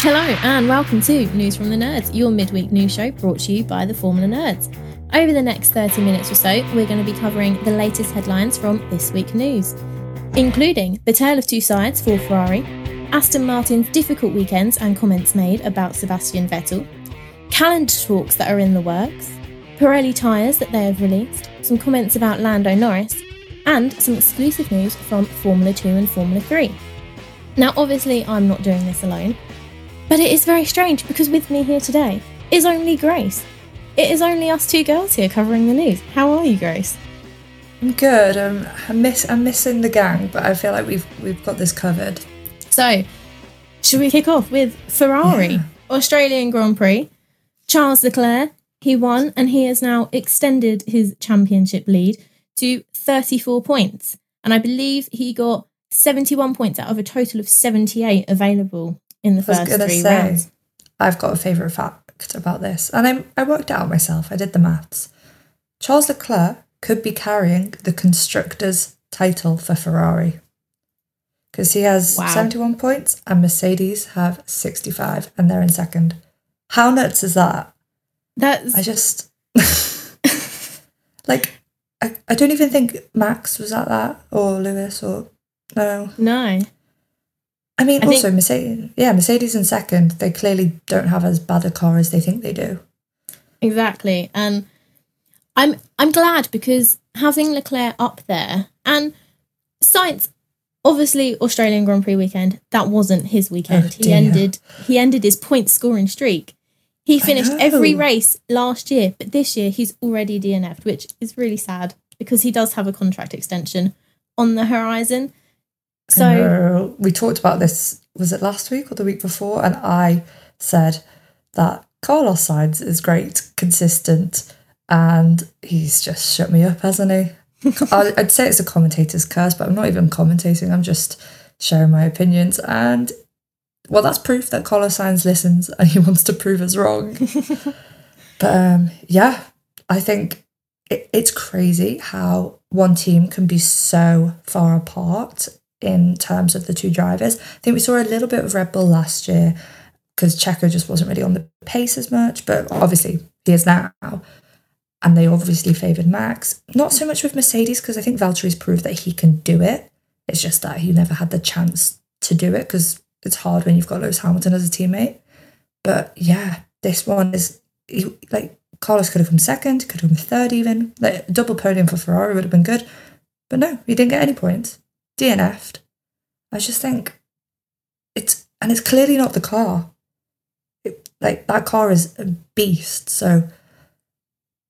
Hello and welcome to News from the Nerds, your midweek news show brought to you by the Formula Nerds. Over the next 30 minutes or so, we're going to be covering the latest headlines from this week news, including the tale of two sides for Ferrari, Aston Martin's difficult weekends and comments made about Sebastian Vettel, calendar talks that are in the works, Pirelli tyres that they have released, some comments about Lando Norris, and some exclusive news from Formula 2 and Formula 3. Now, obviously, I'm not doing this alone. But it is very strange because with me here today is only Grace. It is only us two girls here covering the news. How are you, Grace? I'm good. Um, I miss I'm missing the gang, but I feel like we've we've got this covered. So, should we kick off with Ferrari Yeah. Australian Grand Prix? Charles Leclerc, he won and he has now extended his championship lead to 34 points. And I believe he got 71 points out of a total of 78 available in the I was first gonna three say rounds. I've got a favourite fact about this, and I I worked it out myself. I did the maths. Charles Leclerc could be carrying the constructors' title for Ferrari because he has Wow. 71 points, and Mercedes have 65, and they're in second. How nuts is that? That's I just like I, I don't even think Max was at that or Lewis or no. no. I mean I also think- Mercedes yeah, Mercedes in second. They clearly don't have as bad a car as they think they do. Exactly. And I'm I'm glad because having Leclerc up there and Sainz, obviously Australian Grand Prix weekend, that wasn't his weekend. Oh, he ended he ended his point scoring streak. He finished every race last year, but this year he's already DNF'd, which is really sad because he does have a contract extension on the horizon. So we talked about this was it last week or the week before and I said that Carlos Sainz is great, consistent, and he's just shut me up, hasn't he? I'd say it's a commentator's curse, but I'm not even commentating. I'm just sharing my opinions. And well, that's proof that Carlos Sainz listens and he wants to prove us wrong. but um, yeah, I think it, it's crazy how one team can be so far apart in terms of the two drivers. I think we saw a little bit of Red Bull last year because Checo just wasn't really on the pace as much, but obviously he is now. And they obviously favoured Max. Not so much with Mercedes because I think Valtteri's proved that he can do it. It's just that he never had the chance to do it because it's hard when you've got Lewis Hamilton as a teammate. But yeah, this one is like Carlos could have come second, could have come third, even like double podium for Ferrari would have been good. But no, he didn't get any points. DNF'd. I just think it's and it's clearly not the car. It, like that car is a beast, so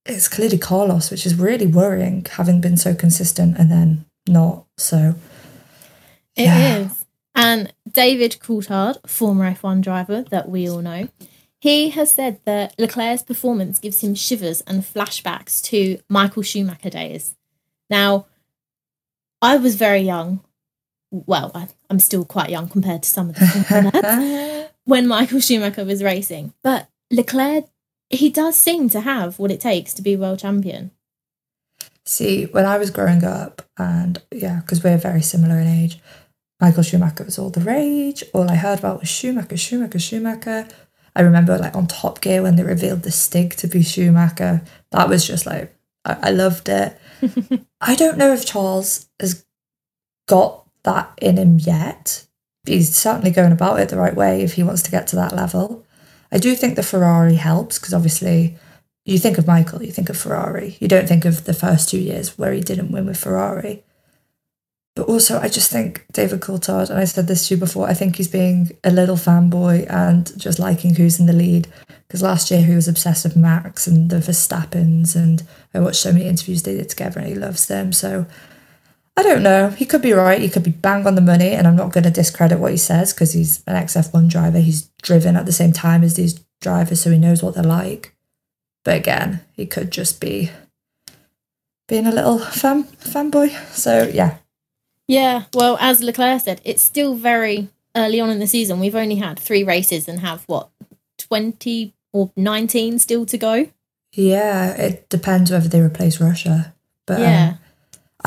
it's clearly Carlos, which is really worrying, having been so consistent and then not. So it yeah. is. And David Coulthard, former F1 driver that we all know, he has said that Leclerc's performance gives him shivers and flashbacks to Michael Schumacher days. Now, I was very young. Well, I, am still quite young compared to some of the when Michael Schumacher was racing. But Leclerc, he does seem to have what it takes to be world champion. See, when I was growing up, and yeah, because we're very similar in age, Michael Schumacher was all the rage. All I heard about was Schumacher, Schumacher, Schumacher. I remember like on Top Gear when they revealed the Stig to be Schumacher. That was just like, I, I loved it. I don't know if Charles got that in him yet. He's certainly going about it the right way if he wants to get to that level. I do think the Ferrari helps because obviously you think of Michael, you think of Ferrari. You don't think of the first two years where he didn't win with Ferrari. But also, I just think David Coulthard, and I said this to you before, I think he's being a little fanboy and just liking who's in the lead. Because last year he was obsessed with Max and the Verstappens, and I watched so many interviews they did together, and he loves them. So I don't know. He could be right. He could be bang on the money, and I'm not going to discredit what he says because he's an XF1 driver. He's driven at the same time as these drivers, so he knows what they're like. But again, he could just be being a little fan fanboy. So yeah, yeah, well, as Leclerc said, it's still very early on in the season. We've only had three races and have what, 20 or 19 still to go? Yeah, it depends whether they replace Russia. But yeah. Um,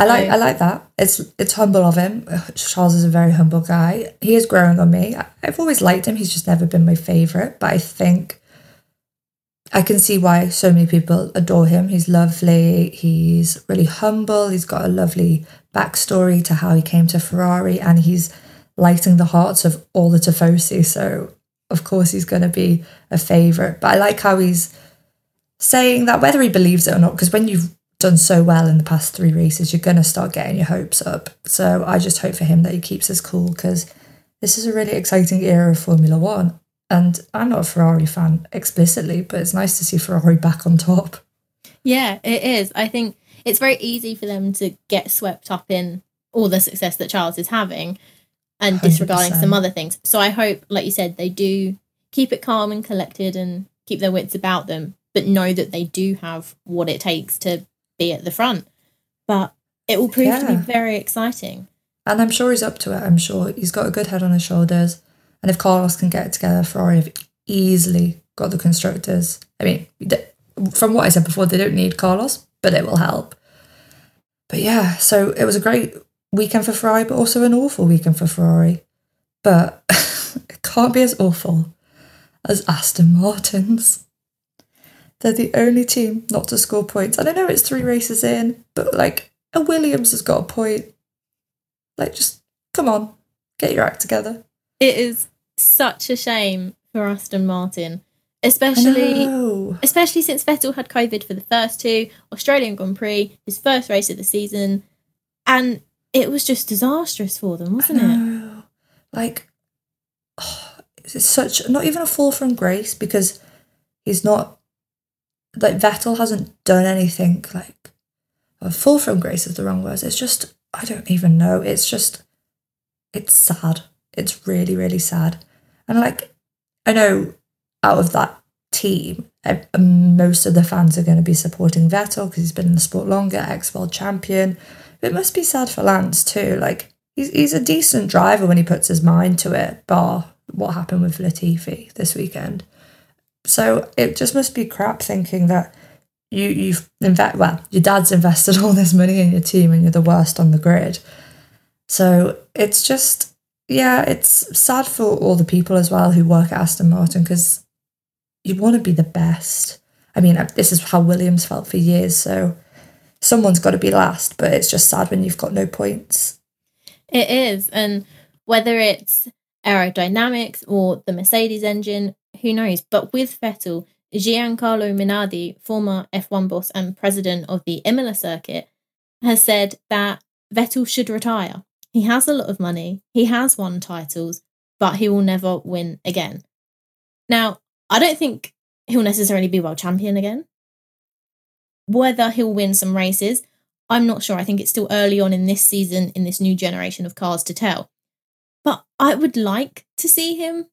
I like I like that. It's it's humble of him. Uh, Charles is a very humble guy. He is growing on me. I've always liked him. He's just never been my favorite, but I think I can see why so many people adore him. He's lovely. He's really humble. He's got a lovely backstory to how he came to Ferrari, and he's lighting the hearts of all the Tifosi. So, of course, he's going to be a favourite. But I like how he's saying that, whether he believes it or not, because when you've done so well in the past three races, you're going to start getting your hopes up. So, I just hope for him that he keeps his cool because this is a really exciting era of Formula One. And I'm not a Ferrari fan explicitly, but it's nice to see Ferrari back on top. Yeah, it is. I think it's very easy for them to get swept up in all the success that Charles is having and disregarding 100%. some other things. So I hope, like you said, they do keep it calm and collected and keep their wits about them, but know that they do have what it takes to be at the front. But it will prove yeah. to be very exciting. And I'm sure he's up to it. I'm sure he's got a good head on his shoulders. And if Carlos can get it together, Ferrari have easily got the constructors. I mean, from what I said before, they don't need Carlos, but it will help. But yeah, so it was a great weekend for Ferrari, but also an awful weekend for Ferrari. But it can't be as awful as Aston Martin's. They're the only team not to score points. And I know it's three races in, but like a Williams has got a point. Like, just come on, get your act together. It is such a shame for Aston Martin, especially especially since Vettel had COVID for the first two Australian Grand Prix, his first race of the season, and it was just disastrous for them, wasn't it? Like, oh, it's such not even a fall from grace because he's not like Vettel hasn't done anything like fall from grace is the wrong word. It's just I don't even know. It's just it's sad. It's really really sad. And like, I know out of that team, um, most of the fans are going to be supporting Vettel because he's been in the sport longer, ex world champion. It must be sad for Lance too. Like, he's, he's a decent driver when he puts his mind to it, bar what happened with Latifi this weekend. So it just must be crap thinking that you you've invest well, your dad's invested all this money in your team and you're the worst on the grid. So it's just yeah, it's sad for all the people as well who work at Aston Martin because you want to be the best. I mean, uh, this is how Williams felt for years, so someone's got to be last, but it's just sad when you've got no points. It is. And whether it's aerodynamics or the Mercedes engine, who knows? But with Vettel, Giancarlo Minardi, former F1 boss and president of the Imola circuit, has said that Vettel should retire. He has a lot of money, he has won titles, but he will never win again. Now, I don't think he'll necessarily be world champion again. Whether he'll win some races, I'm not sure. I think it's still early on in this season, in this new generation of cars to tell. But I would like to see him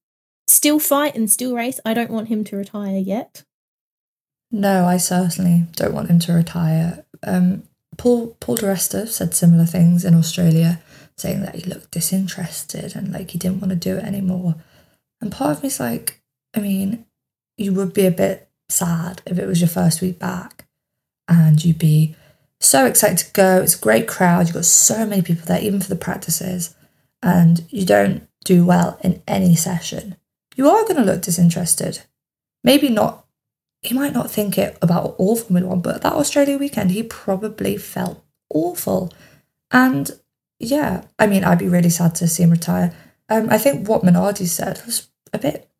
still fight and still race. I don't want him to retire yet. No, I certainly don't want him to retire. Um, Paul Paul di Resta said similar things in Australia, saying that he looked disinterested and like he didn't want to do it anymore. And part of me's like, I mean, you would be a bit sad if it was your first week back and you'd be so excited to go. It's a great crowd. You've got so many people there, even for the practices, and you don't do well in any session. You are going to look disinterested. Maybe not, he might not think it about all Formula One, but that Australia weekend, he probably felt awful. And yeah, I mean, I'd be really sad to see him retire. Um, I think what Minardi said was a bit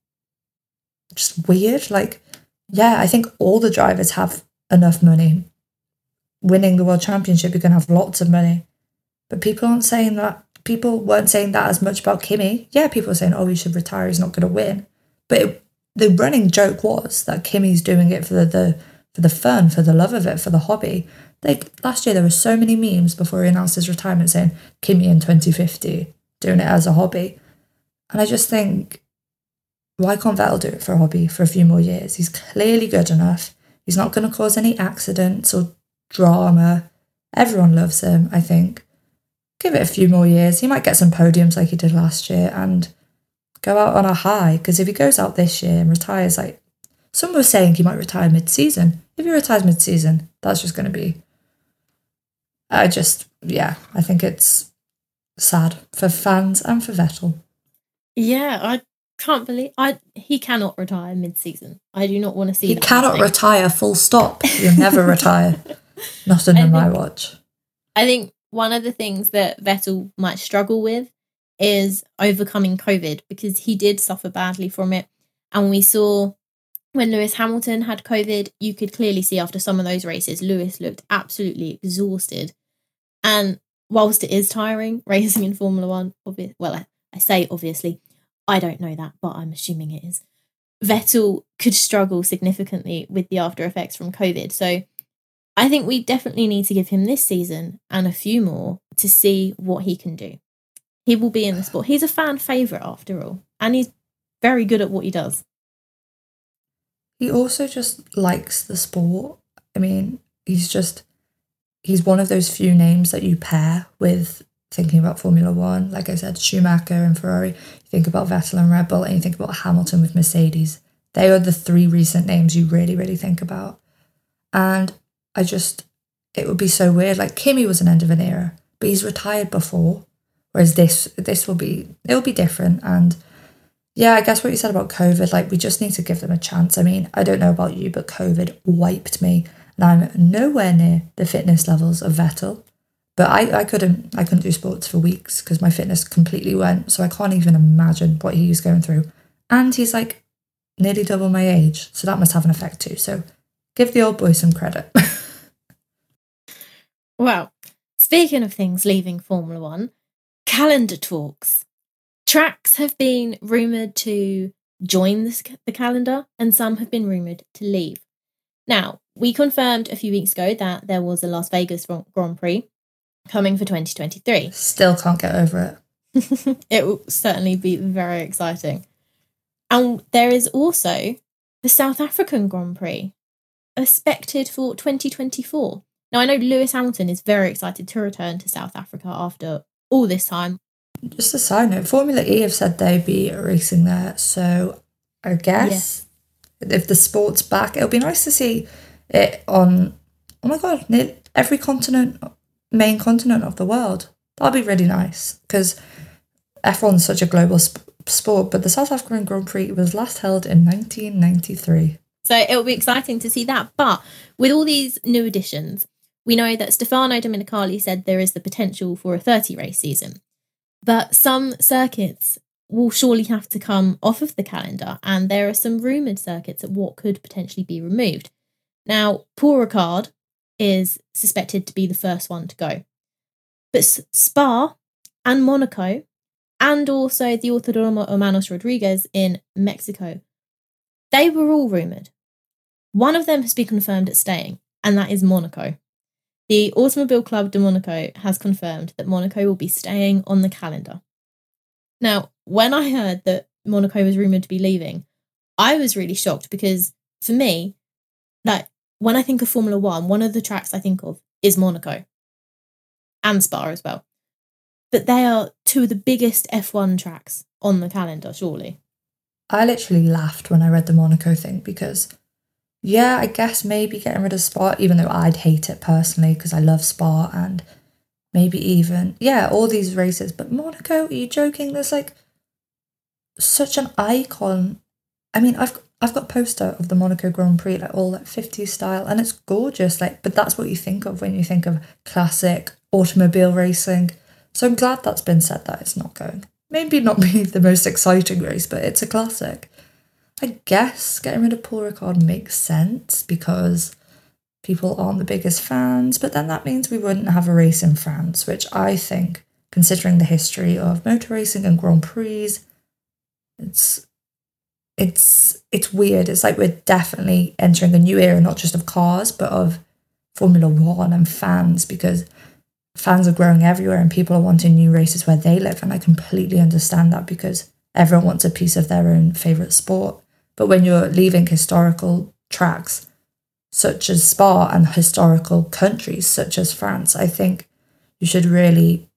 just weird. Like, yeah, I think all the drivers have enough money. Winning the world championship, you're going to have lots of money. But people aren't saying that. People weren't saying that as much about Kimi. Yeah, people were saying, oh, he should retire, he's not going to win. But it, the running joke was that Kimi's doing it for the, the for the fun, for the love of it, for the hobby. Like last year, there were so many memes before he announced his retirement saying Kimi in 2050, doing it as a hobby. And I just think, why can't Vettel do it for a hobby for a few more years? He's clearly good enough. He's not going to cause any accidents or drama. Everyone loves him, I think. Give it a few more years. He might get some podiums like he did last year and go out on a high. Because if he goes out this year and retires, like some were saying he might retire mid season. If he retires mid season, that's just going to be. I just, yeah, I think it's sad for fans and for Vettel. Yeah, I can't believe I he cannot retire mid-season. I do not want to see. He cannot happening. retire. Full stop. You'll never retire. Not under my watch. I think one of the things that Vettel might struggle with is overcoming COVID because he did suffer badly from it. And we saw when Lewis Hamilton had COVID, you could clearly see after some of those races, Lewis looked absolutely exhausted. And whilst it is tiring, racing in Formula One, obvi- well, I, I say obviously, I don't know that, but I'm assuming it is. Vettel could struggle significantly with the after effects from COVID. So I think we definitely need to give him this season and a few more to see what he can do. He will be in the sport. He's a fan favourite after all, and he's very good at what he does. He also just likes the sport. I mean, he's just he's one of those few names that you pair with thinking about Formula One. Like I said, Schumacher and Ferrari. You think about Vettel and Red Bull, and you think about Hamilton with Mercedes. They are the three recent names you really, really think about. And I just, it would be so weird. Like Kimi was an end of an era, but he's retired before. Whereas this, this will be, it'll be different. And yeah, I guess what you said about COVID, like we just need to give them a chance. I mean, I don't know about you, but COVID wiped me, and I'm nowhere near the fitness levels of Vettel. But I, I couldn't, I couldn't do sports for weeks because my fitness completely went. So I can't even imagine what he was going through. And he's like nearly double my age, so that must have an effect too. So give the old boy some credit. Well, speaking of things leaving Formula One, calendar talks. Tracks have been rumoured to join the, the calendar, and some have been rumoured to leave. Now, we confirmed a few weeks ago that there was a Las Vegas Grand Prix coming for 2023. Still can't get over it. it will certainly be very exciting. And there is also the South African Grand Prix expected for 2024. Now, I know Lewis Hamilton is very excited to return to South Africa after all this time. Just a side note, Formula E have said they'd be racing there. So I guess if the sport's back, it'll be nice to see it on, oh my God, every continent, main continent of the world. That'll be really nice because F1's such a global sp- sport, but the South African Grand Prix was last held in 1993. So it'll be exciting to see that. But with all these new additions, we know that Stefano Domenicali said there is the potential for a 30 race season. But some circuits will surely have to come off of the calendar, and there are some rumoured circuits at what could potentially be removed. Now, Paul Ricard is suspected to be the first one to go. But Spa and Monaco, and also the Autódromo Hermanos Rodriguez in Mexico, they were all rumoured. One of them has been confirmed at staying, and that is Monaco. The Automobile Club de Monaco has confirmed that Monaco will be staying on the calendar. Now, when I heard that Monaco was rumoured to be leaving, I was really shocked because for me, like when I think of Formula One, one of the tracks I think of is Monaco and Spa as well. But they are two of the biggest F1 tracks on the calendar, surely. I literally laughed when I read the Monaco thing because, yeah, I guess maybe getting rid of Spa, even though I'd hate it personally because I love Spa and maybe even, yeah, all these races. But Monaco, are you joking? There's like such an icon. I mean, I've I've got poster of the Monaco Grand Prix, like all that 50s style, and it's gorgeous. Like, but that's what you think of when you think of classic automobile racing. So I'm glad that's been said that it's not going. Maybe not be the most exciting race, but it's a classic. I guess getting rid of Paul Ricard makes sense because people aren't the biggest fans, but then that means we wouldn't have a race in France, which I think, considering the history of motor racing and Grand Prix, it's it's it's weird. It's like we're definitely entering a new era, not just of cars, but of Formula One and fans, because fans are growing everywhere and people are wanting new races where they live. And I completely understand that because everyone wants a piece of their own favourite sport. But when you're leaving historical tracks such as Spa and historical countries such as France, I think you should really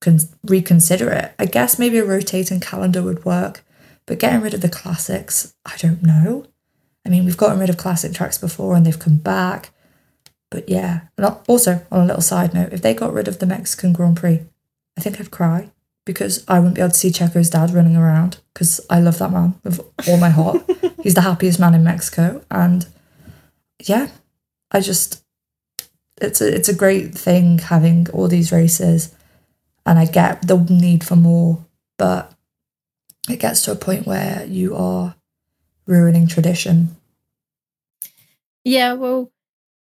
con- reconsider it. I guess maybe a rotating calendar would work but getting rid of the classics, I don't know. I mean, we've gotten rid of classic tracks before and they've come back. But yeah, and also on a little side note, if they got rid of the Mexican Grand Prix, I think I'd cry because I wouldn't be able to see Checo's dad running around because I love that man with all my heart. He's the happiest man in Mexico. And yeah, I just, it's a, it's a great thing having all these races. And I get the need for more, but it gets to a point where you are ruining tradition. Yeah, well,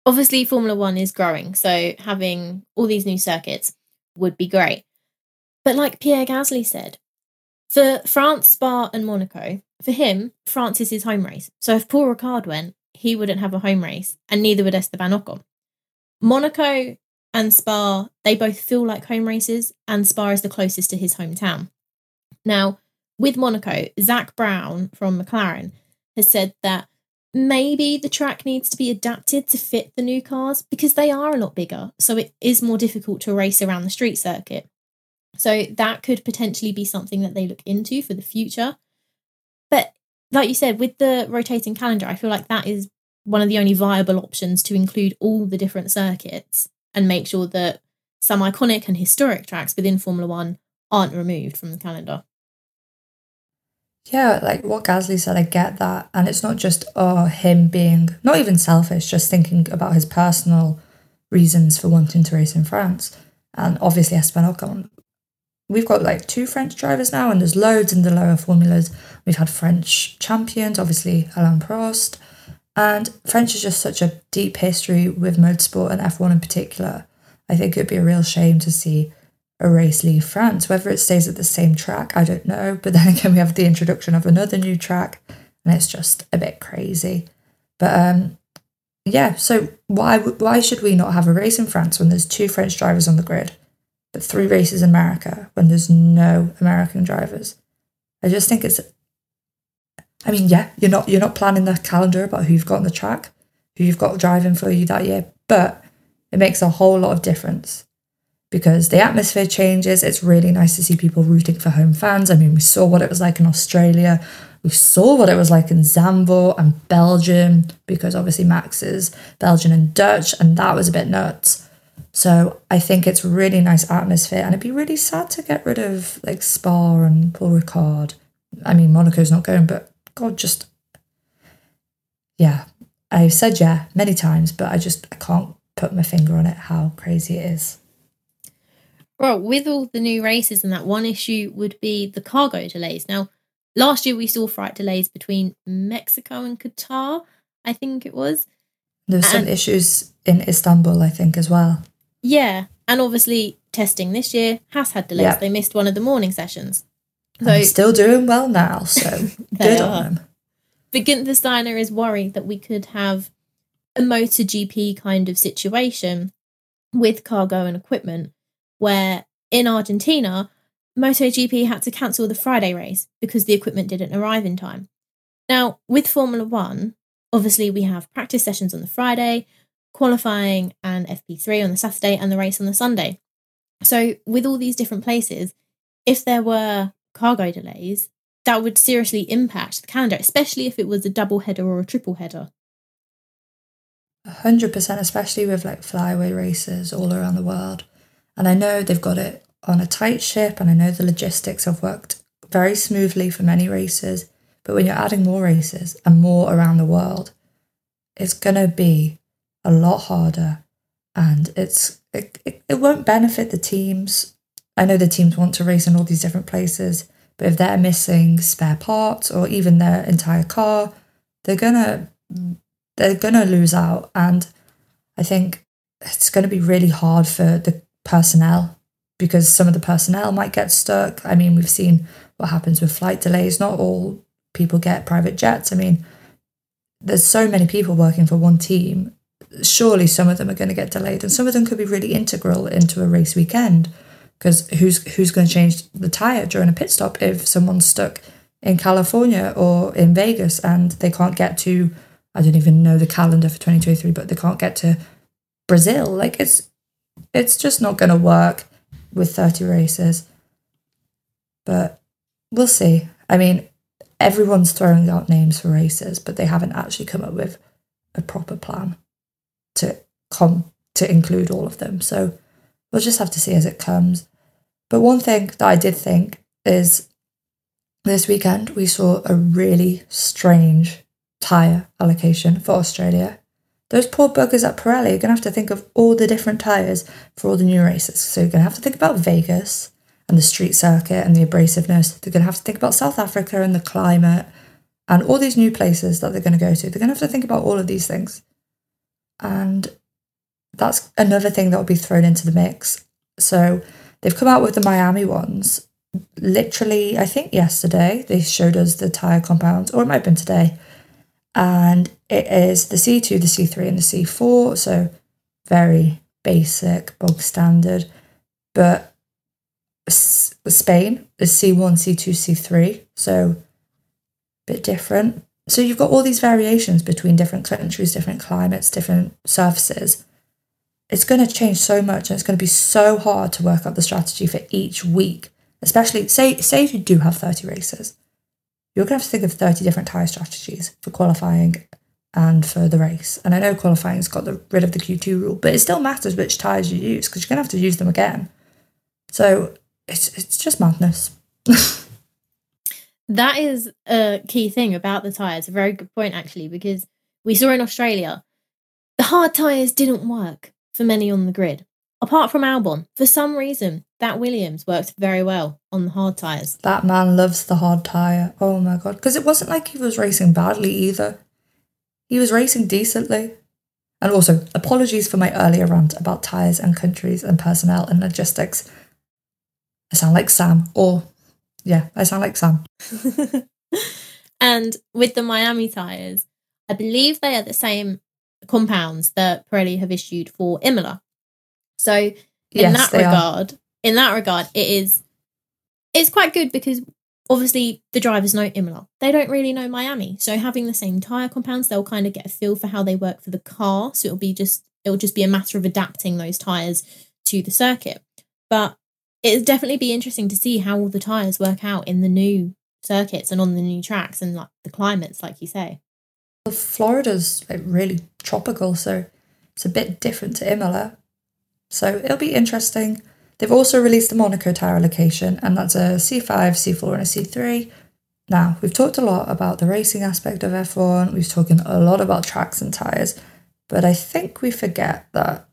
obviously Formula One is growing, so having all these new circuits would be great. But like Pierre Gasly said, for France, Spa, and Monaco, for him, France is his home race. So if Paul Ricard went, he wouldn't have a home race, and neither would Esteban Ocon. Monaco and Spa, they both feel like home races, and Spa is the closest to his hometown. Now, with Monaco, Zak Brown from McLaren has said that maybe the track needs to be adapted to fit the new cars because they are a lot bigger. So it is more difficult to race around the street circuit. So that could potentially be something that they look into for the future. But like you said, with the rotating calendar, I feel like that is one of the only viable options to include all the different circuits and make sure that some iconic and historic tracks within Formula One aren't removed from the calendar. Yeah, like what Gasly said, I get that. And it's not just oh him being not even selfish, just thinking about his personal reasons for wanting to race in France. And obviously Esteban Ocon. We've got like two French drivers now, and there's loads in the lower formulas. We've had French champions, obviously Alain Prost. And French is just such a deep history with motorsport and F1 in particular. I think it'd be a real shame to see a race leave France. Whether it stays at the same track, I don't know. But then again, we have the introduction of another new track, and it's just a bit crazy. But um, yeah. So why why should we not have a race in France when there's two French drivers on the grid, but three races in America when there's no American drivers? I just think it's. I mean, yeah, you're not you're not planning the calendar about who you've got on the track, who you've got driving for you that year, but it makes a whole lot of difference because the atmosphere changes. It's really nice to see people rooting for home fans. I mean, we saw what it was like in Australia. We saw what it was like in Zandvoort and Belgium because obviously Max is Belgian and Dutch, and that was a bit nuts. So I think it's really nice atmosphere, and it'd be really sad to get rid of like Spa and Paul Ricard. I mean, Monaco's not going, but God, just yeah. I've said yeah many times, but I just I can't put my finger on it how crazy it is. Well, with all the new races and that, one issue would be the cargo delays. Now, last year we saw flight delays between Mexico and Qatar, I think it was. There were some And- issues in Istanbul, I think, as well. Yeah, and obviously testing this year has had delays. Yeah. They missed one of the morning sessions. And they're still doing well now, so good are. on them. But Gunther Steiner is worried that we could have a MotoGP kind of situation with cargo and equipment where in Argentina, MotoGP had to cancel the Friday race because the equipment didn't arrive in time. Now, with Formula One, obviously we have practice sessions on the Friday, qualifying and FP3 on the Saturday, and the race on the Sunday. So, with all these different places, if there were cargo delays, that would seriously impact the calendar, especially if it was a double header or a triple header. hundred percent, especially with like flyaway races all around the world. And I know they've got it on a tight ship, and I know the logistics have worked very smoothly for many races. But when you're adding more races and more around the world, it's gonna be a lot harder, and it's it, it, it won't benefit the teams. I know the teams want to race in all these different places, but if they're missing spare parts or even their entire car, they're gonna they're gonna lose out. And I think it's gonna be really hard for the personnel because some of the personnel might get stuck. I mean, we've seen what happens with flight delays. Not all people get private jets. I mean, there's so many people working for one team. Surely some of them are going to get delayed, and some of them could be really integral into a race weekend. Because who's who's going to change the tire during a pit stop if someone's stuck in California or in Vegas and they can't get to I don't even know the calendar for 2023, but they can't get to Brazil. Like it's it's just not going to work with 30 races. But we'll see. I mean, everyone's throwing out names for races, but they haven't actually come up with a proper plan to come to include all of them. So we'll just have to see as it comes. But one thing that I did think is this weekend we saw a really strange tyre allocation for Australia. Those poor buggers at Pirelli are going to have to think of all the different tyres for all the new races. So you're going to have to think about Vegas and the street circuit and the abrasiveness. They're going to have to think about South Africa and the climate and all these new places that they're going to go to. They're going to have to think about all of these things. And that's another thing that will be thrown into the mix. So they've come out with the Miami ones. Literally, I think yesterday they showed us the tyre compounds, or it might have been today. And it is the C2, the C3, and the C4. So very basic, bog standard. But Spain is C1, C2, C3. So a bit different. So you've got all these variations between different countries, different climates, different surfaces. It's going to change so much and it's going to be so hard to work out the strategy for each week. Especially say say if you do have 30 races. You're going to have to think of 30 different tyre strategies for qualifying and for the race. And I know qualifying's got the, rid of the Q2 rule, but it still matters which tyres you use because you're going to have to use them again. So it's it's just madness. That is a key thing about the tyres. A very good point, actually, because we saw in Australia the hard tyres didn't work for many on the grid. Apart from Albon, for some reason, that Williams worked very well on the hard tyres. That man loves the hard tyre. Oh my god. Because it wasn't like he was racing badly either. He was racing decently. And also, apologies for my earlier rant about tyres and countries and personnel and logistics. I sound like Sam, or yeah, I sound like Sam. and with the Miami tyres, I believe they are the same compounds that Pirelli have issued for Imola. So in Yes, that they are. regard, in that regard, it is it's quite good because obviously the drivers know Imola. They don't really know Miami. So having the same tyre compounds, they'll kind of get a feel for how they work for the car. So it'll be just it'll just be a matter of adapting those tyres to the circuit. But it'll definitely be interesting to see how all the tyres work out in the new circuits and on the new tracks and like the climates, like you say. Well, Florida's like really tropical, so it's a bit different to Imola. So it'll be interesting. They've also released the Monaco tyre allocation, and that's a C5, C4, and a C3. Now, we've talked a lot about the racing aspect of F1, we've spoken a lot about tracks and tyres, but I think we forget that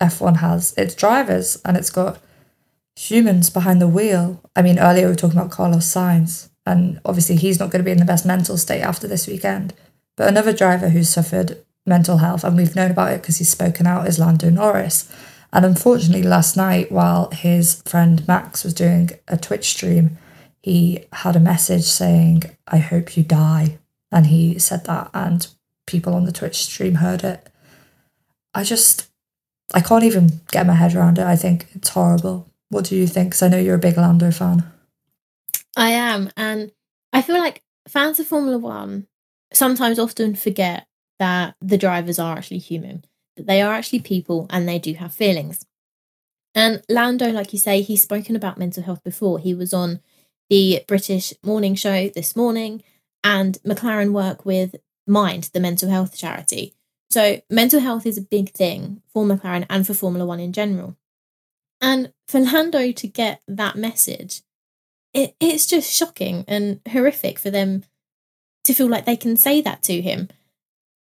F1 has its drivers and it's got humans behind the wheel. I mean, earlier we were talking about Carlos Sainz, and obviously he's not going to be in the best mental state after this weekend. But another driver who's suffered mental health, and we've known about it because he's spoken out, is Lando Norris. And unfortunately, last night, while his friend Max was doing a Twitch stream, he had a message saying, I hope you die. And he said that, and people on the Twitch stream heard it. I just, I can't even get my head around it. I think it's horrible. What do you think? Because I know you're a big Lando fan. I am. And I feel like fans of Formula One sometimes often forget that the drivers are actually human, that they are actually people and they do have feelings. And Lando, like you say, he's spoken about mental health before. He was on the British morning show this morning, and McLaren work with Mind, the mental health charity. So, mental health is a big thing for McLaren and for Formula One in general. And for Lando to get that message, it, it's just shocking and horrific for them to feel like they can say that to him.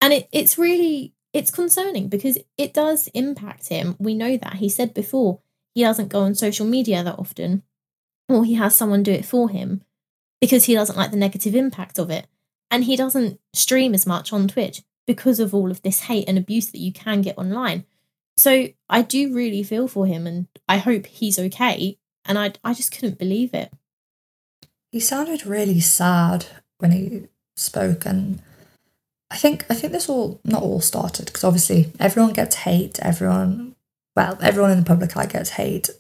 And it, it's really it's concerning because it does impact him. We know that. He said before he doesn't go on social media that often, or he has someone do it for him because he doesn't like the negative impact of it. And he doesn't stream as much on Twitch because of all of this hate and abuse that you can get online. So I do really feel for him and I hope he's okay. And I, I just couldn't believe it. He sounded really sad when he spoke and I think I think this all not all started because obviously everyone gets hate, everyone well, everyone in the public eye gets hate.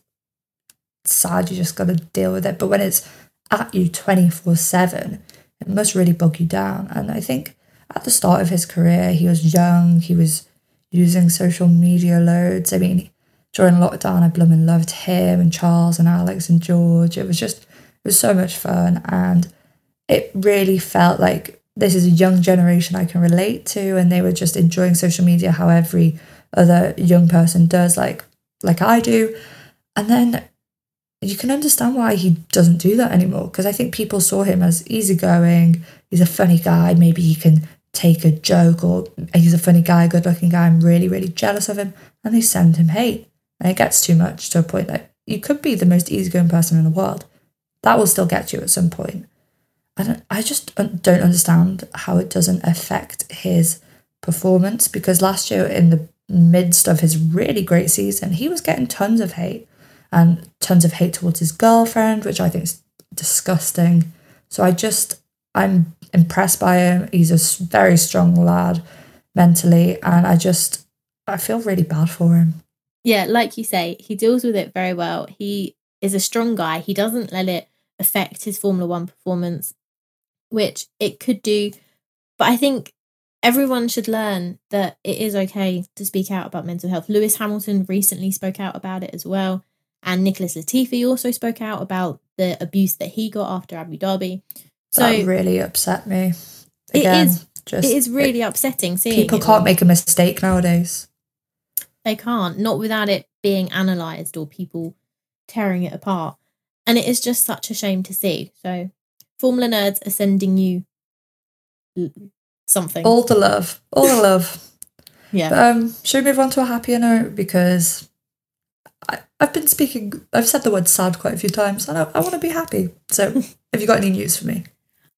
It's sad you just gotta deal with it. But when it's at you twenty four seven, it must really bog you down. And I think at the start of his career he was young, he was using social media loads. I mean, during lockdown, I blooming loved him and Charles and Alex and George. It was just, it was so much fun. And it really felt like this is a young generation I can relate to. And they were just enjoying social media how every other young person does, like, like I do. And then you can understand why he doesn't do that anymore. Because I think people saw him as easygoing. He's a funny guy. Maybe he can take a joke or he's a funny guy, good looking guy, I'm really, really jealous of him. And they send him hate. And it gets too much to a point that you could be the most easygoing person in the world. That will still get you at some point. And I just don't understand how it doesn't affect his performance because last year, in the midst of his really great season, he was getting tons of hate and tons of hate towards his girlfriend, which I think is disgusting. So I just, I'm impressed by him. He's a very strong lad mentally, and I just I feel really bad for him. Yeah, like you say, he deals with it very well. He is a strong guy. He doesn't let it affect his Formula One performance, which it could do. But I think everyone should learn that it is okay to speak out about mental health. Lewis Hamilton recently spoke out about it as well. And Nicholas Latifi also spoke out about the abuse that he got after Abu Dhabi. So that really upset me. Again, it is just it is really it, upsetting seeing people can't make a mistake nowadays. They can't, not without it being analysed or people tearing it apart. And it is just such a shame to see. So Formula Nerds are sending you something. All the love. All the love. yeah. But, um, should we move on to a happier note? Because I, have been speaking, I've said the word sad quite a few times, and I, I want to be happy. So, have you got any news for me?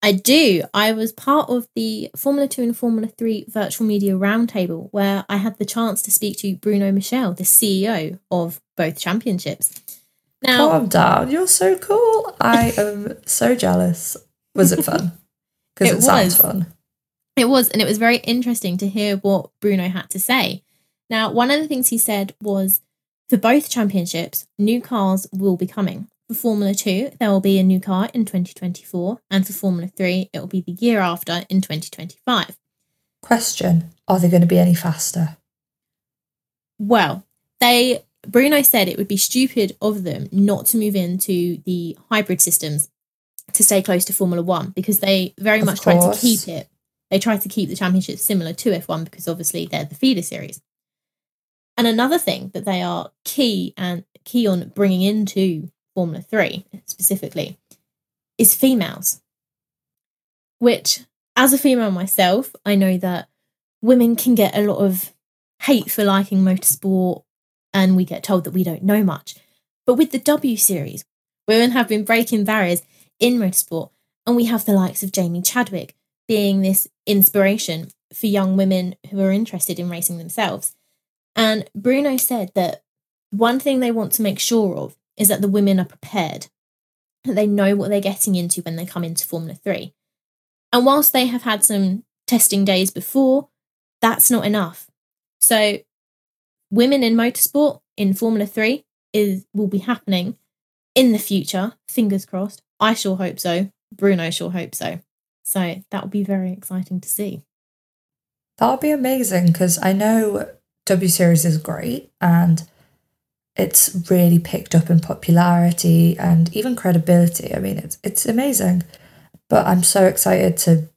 I do. I was part of the Formula 2 and Formula 3 virtual media roundtable where I had the chance to speak to Bruno Michel, the CEO of both championships. Now, calm down. You're so cool. I am so jealous. Was it fun? Because it, it sounds fun. It was, and it was very interesting to hear what Bruno had to say. Now, one of the things he said was for both championships, new cars will be coming. For Formula 2, there will be a new car in 2024, and for Formula 3, it will be the year after in 2025. Question Are they going to be any faster? Well, they Bruno said it would be stupid of them not to move into the hybrid systems to stay close to Formula 1 because they very of much course. try to keep it. They try to keep the championship similar to F1 because obviously they're the feeder series. And another thing that they are key and key on bringing into Formula 3 specifically is females. Which, as a female myself, I know that women can get a lot of hate for liking motorsport and we get told that we don't know much. But with the W Series, women have been breaking barriers in motorsport, and we have the likes of Jamie Chadwick being this inspiration for young women who are interested in racing themselves. And Bruno said that one thing they want to make sure of is that the women are prepared, that they know what they're getting into when they come into Formula 3. And whilst they have had some testing days before, that's not enough. So, women in motorsport in Formula 3 is will be happening in the future, fingers crossed. I sure hope so. Bruno sure hope so. So, that will be very exciting to see. That would be amazing because I know W Series is great and it's really picked up in popularity and even credibility. I mean, it's it's amazing. But I'm so excited to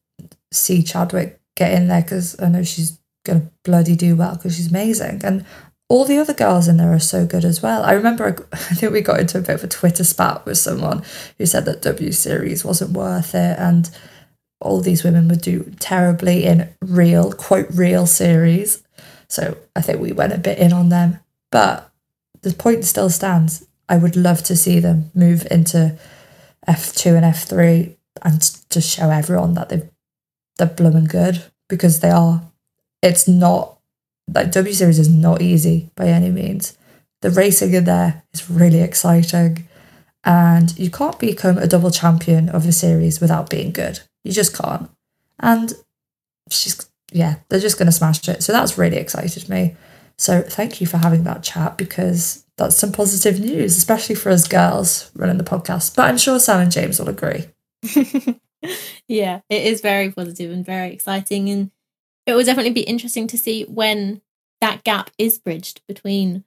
see Chadwick get in there because I know she's gonna bloody do well because she's amazing, and all the other girls in there are so good as well. I remember I think we got into a bit of a Twitter spat with someone who said that W Series wasn't worth it, and all these women would do terribly in real quote real series. So I think we went a bit in on them, but the point still stands. I would love to see them move into F2 and F3 and just show everyone that they've, they're blooming good because they are. It's not, like W Series is not easy by any means. The racing in there is really exciting and you can't become a double champion of a series without being good. You just can't. And she's, yeah, they're just to smash it. So that's really excited me. So thank you for having that chat because that's some positive news, especially for us girls running the podcast. But I'm sure Sam and James will agree. yeah, it is very positive and very exciting. And it will definitely be interesting to see when that gap is bridged between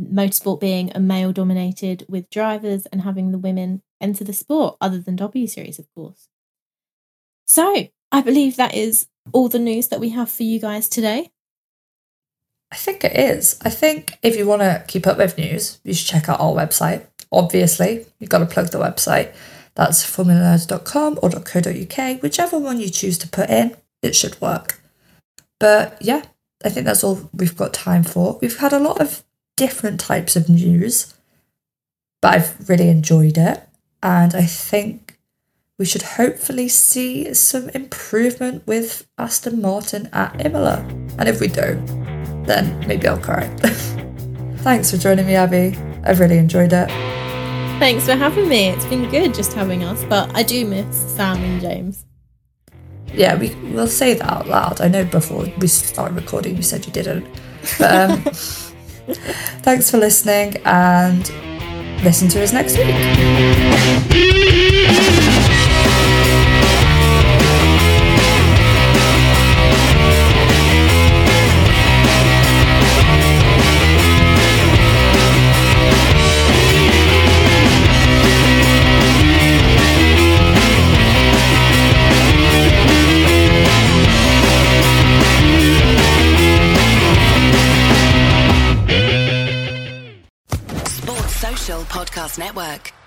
motorsport being a male dominated with drivers and having the women enter the sport, other than W Series, of course. So I believe that is all the news that we have for you guys today. I think it is. I think if you want to keep up with news, you should check out our website. Obviously, you've got to plug the website. That's formulanerds.com or .co.uk, whichever one you choose to put in, it should work. But yeah, I think that's all we've got time for. We've had a lot of different types of news, but I've really enjoyed it. And I think we should hopefully see some improvement with Aston Martin at Imola. And if we don't, then maybe I'll cry. Thanks for joining me, Abby. I've really enjoyed it. Thanks for having me. It's been good just having us, but I do miss Sam and James. Yeah, we we'll say that out loud. I know before we started recording you said you didn't. But um, thanks for listening and listen to us next week. Network.